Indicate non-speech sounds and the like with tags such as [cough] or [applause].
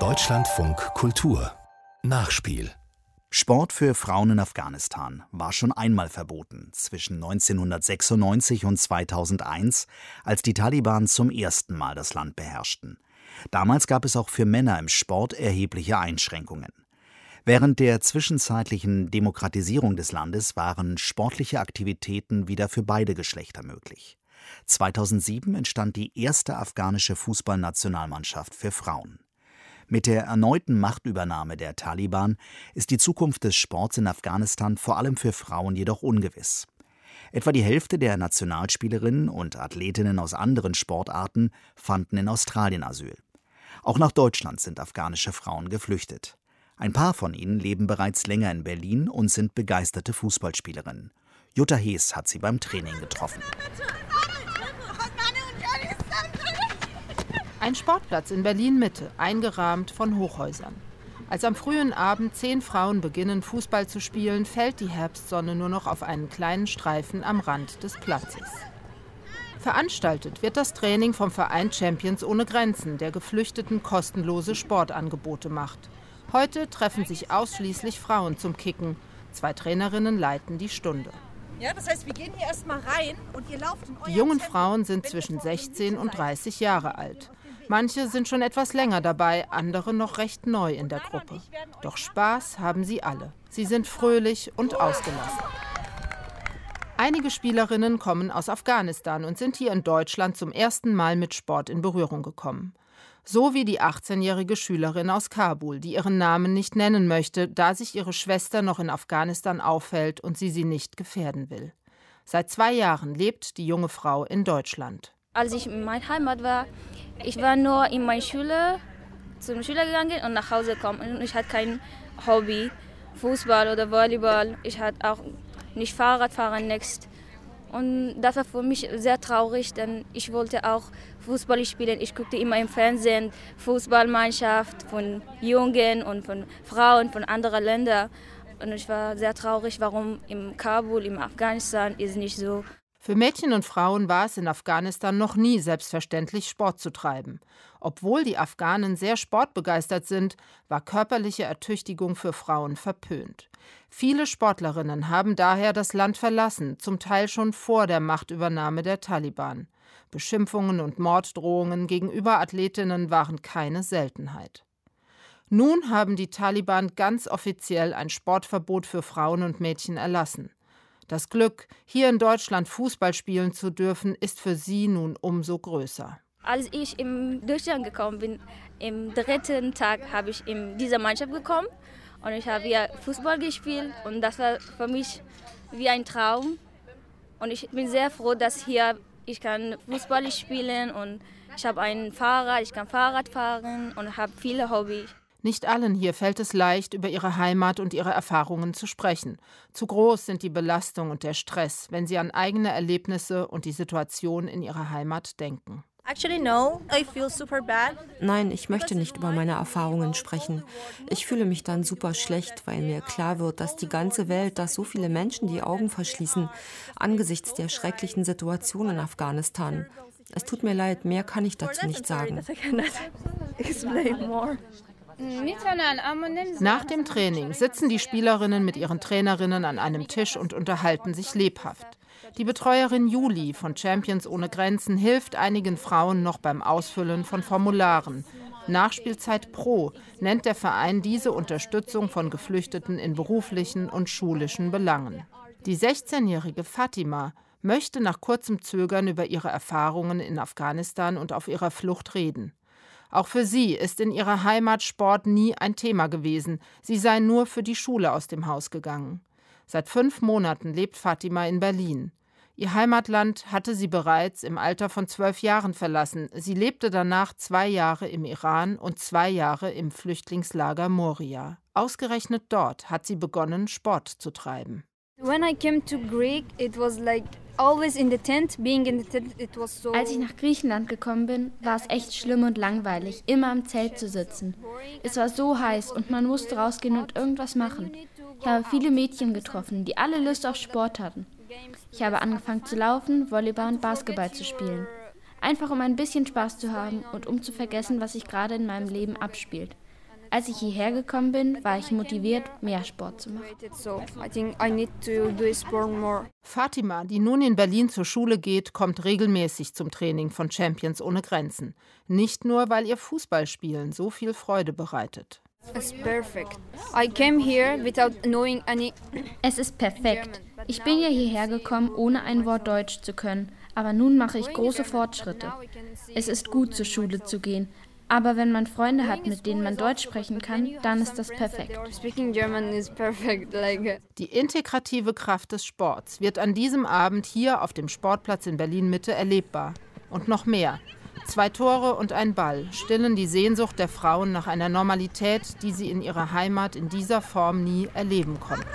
Deutschlandfunk Kultur Nachspiel Sport für Frauen in Afghanistan war schon einmal verboten, zwischen 1996 und 2001, als die Taliban zum ersten Mal das Land beherrschten. Damals gab es auch für Männer im Sport erhebliche Einschränkungen. Während der zwischenzeitlichen Demokratisierung des Landes waren sportliche Aktivitäten wieder für beide Geschlechter möglich. 2007 entstand die erste afghanische Fußballnationalmannschaft für Frauen. Mit der erneuten Machtübernahme der Taliban ist die Zukunft des Sports in Afghanistan vor allem für Frauen jedoch ungewiss. Etwa die Hälfte der Nationalspielerinnen und Athletinnen aus anderen Sportarten fanden in Australien Asyl. Auch nach Deutschland sind afghanische Frauen geflüchtet. Ein paar von ihnen leben bereits länger in Berlin und sind begeisterte Fußballspielerinnen. Jutta Hees hat sie beim Training getroffen. Ein Sportplatz in Berlin Mitte, eingerahmt von Hochhäusern. Als am frühen Abend zehn Frauen beginnen, Fußball zu spielen, fällt die Herbstsonne nur noch auf einen kleinen Streifen am Rand des Platzes. Veranstaltet wird das Training vom Verein Champions ohne Grenzen, der Geflüchteten kostenlose Sportangebote macht. Heute treffen sich ausschließlich Frauen zum Kicken. Zwei Trainerinnen leiten die Stunde. Ja, das heißt, wir gehen hier erstmal rein und ihr lauft in Die jungen Frauen sind zwischen 16 und 30 Jahre alt. Manche sind schon etwas länger dabei, andere noch recht neu in der Gruppe. Doch Spaß haben sie alle. Sie sind fröhlich und ausgelassen. Einige Spielerinnen kommen aus Afghanistan und sind hier in Deutschland zum ersten Mal mit Sport in Berührung gekommen. So wie die 18-jährige Schülerin aus Kabul, die ihren Namen nicht nennen möchte, da sich ihre Schwester noch in Afghanistan aufhält und sie sie nicht gefährden will. Seit zwei Jahren lebt die junge Frau in Deutschland. Als ich in meiner Heimat war, ich war nur in meiner Schule zum Schüler gegangen und nach Hause gekommen. Und ich hatte kein Hobby, Fußball oder Volleyball. Ich hatte auch nicht Fahrradfahren next. Und das war für mich sehr traurig, denn ich wollte auch Fußball spielen. Ich guckte immer im Fernsehen Fußballmannschaft von Jungen und von Frauen von anderen Ländern. Und ich war sehr traurig, warum im Kabul, im Afghanistan ist nicht so. Für Mädchen und Frauen war es in Afghanistan noch nie selbstverständlich, Sport zu treiben. Obwohl die Afghanen sehr sportbegeistert sind, war körperliche Ertüchtigung für Frauen verpönt. Viele Sportlerinnen haben daher das Land verlassen, zum Teil schon vor der Machtübernahme der Taliban. Beschimpfungen und Morddrohungen gegenüber Athletinnen waren keine Seltenheit. Nun haben die Taliban ganz offiziell ein Sportverbot für Frauen und Mädchen erlassen. Das Glück, hier in Deutschland Fußball spielen zu dürfen, ist für sie nun umso größer. Als ich in Deutschland gekommen bin, im dritten Tag habe ich in diese Mannschaft gekommen und ich habe hier Fußball gespielt und das war für mich wie ein Traum. Und ich bin sehr froh, dass hier ich kann Fußball spielen und ich habe ein Fahrrad, ich kann Fahrrad fahren und habe viele Hobbys. Nicht allen hier fällt es leicht, über ihre Heimat und ihre Erfahrungen zu sprechen. Zu groß sind die Belastung und der Stress, wenn sie an eigene Erlebnisse und die Situation in ihrer Heimat denken. Nein, ich möchte nicht über meine Erfahrungen sprechen. Ich fühle mich dann super schlecht, weil mir klar wird, dass die ganze Welt, dass so viele Menschen die Augen verschließen angesichts der schrecklichen Situation in Afghanistan. Es tut mir leid, mehr kann ich dazu nicht sagen. [laughs] Nach dem Training sitzen die Spielerinnen mit ihren Trainerinnen an einem Tisch und unterhalten sich lebhaft. Die Betreuerin Juli von Champions ohne Grenzen hilft einigen Frauen noch beim Ausfüllen von Formularen. Nachspielzeit Pro nennt der Verein diese Unterstützung von Geflüchteten in beruflichen und schulischen Belangen. Die 16-jährige Fatima möchte nach kurzem Zögern über ihre Erfahrungen in Afghanistan und auf ihrer Flucht reden. Auch für sie ist in ihrer Heimat Sport nie ein Thema gewesen. Sie sei nur für die Schule aus dem Haus gegangen. Seit fünf Monaten lebt Fatima in Berlin. Ihr Heimatland hatte sie bereits im Alter von zwölf Jahren verlassen. Sie lebte danach zwei Jahre im Iran und zwei Jahre im Flüchtlingslager Moria. Ausgerechnet dort hat sie begonnen, Sport zu treiben. Als ich nach Griechenland gekommen bin, war es echt schlimm und langweilig, immer im Zelt zu sitzen. Es war so heiß und man musste rausgehen und irgendwas machen. Ich habe viele Mädchen getroffen, die alle Lust auf Sport hatten. Ich habe angefangen zu laufen, Volleyball und Basketball zu spielen. Einfach um ein bisschen Spaß zu haben und um zu vergessen, was sich gerade in meinem Leben abspielt. Als ich hierher gekommen bin, war ich motiviert, mehr Sport zu machen. Fatima, die nun in Berlin zur Schule geht, kommt regelmäßig zum Training von Champions ohne Grenzen. Nicht nur, weil ihr Fußballspielen so viel Freude bereitet. [clears throat] Es ist perfekt. Ich bin ja hierher gekommen, ohne ein Wort Deutsch zu können. Aber nun mache ich große Fortschritte. Es ist gut, zur Schule zu gehen. Aber wenn man Freunde hat, mit denen man Deutsch sprechen kann, dann ist das perfekt. Die integrative Kraft des Sports wird an diesem Abend hier auf dem Sportplatz in Berlin Mitte erlebbar. Und noch mehr. Zwei Tore und ein Ball stillen die Sehnsucht der Frauen nach einer Normalität, die sie in ihrer Heimat in dieser Form nie erleben konnten.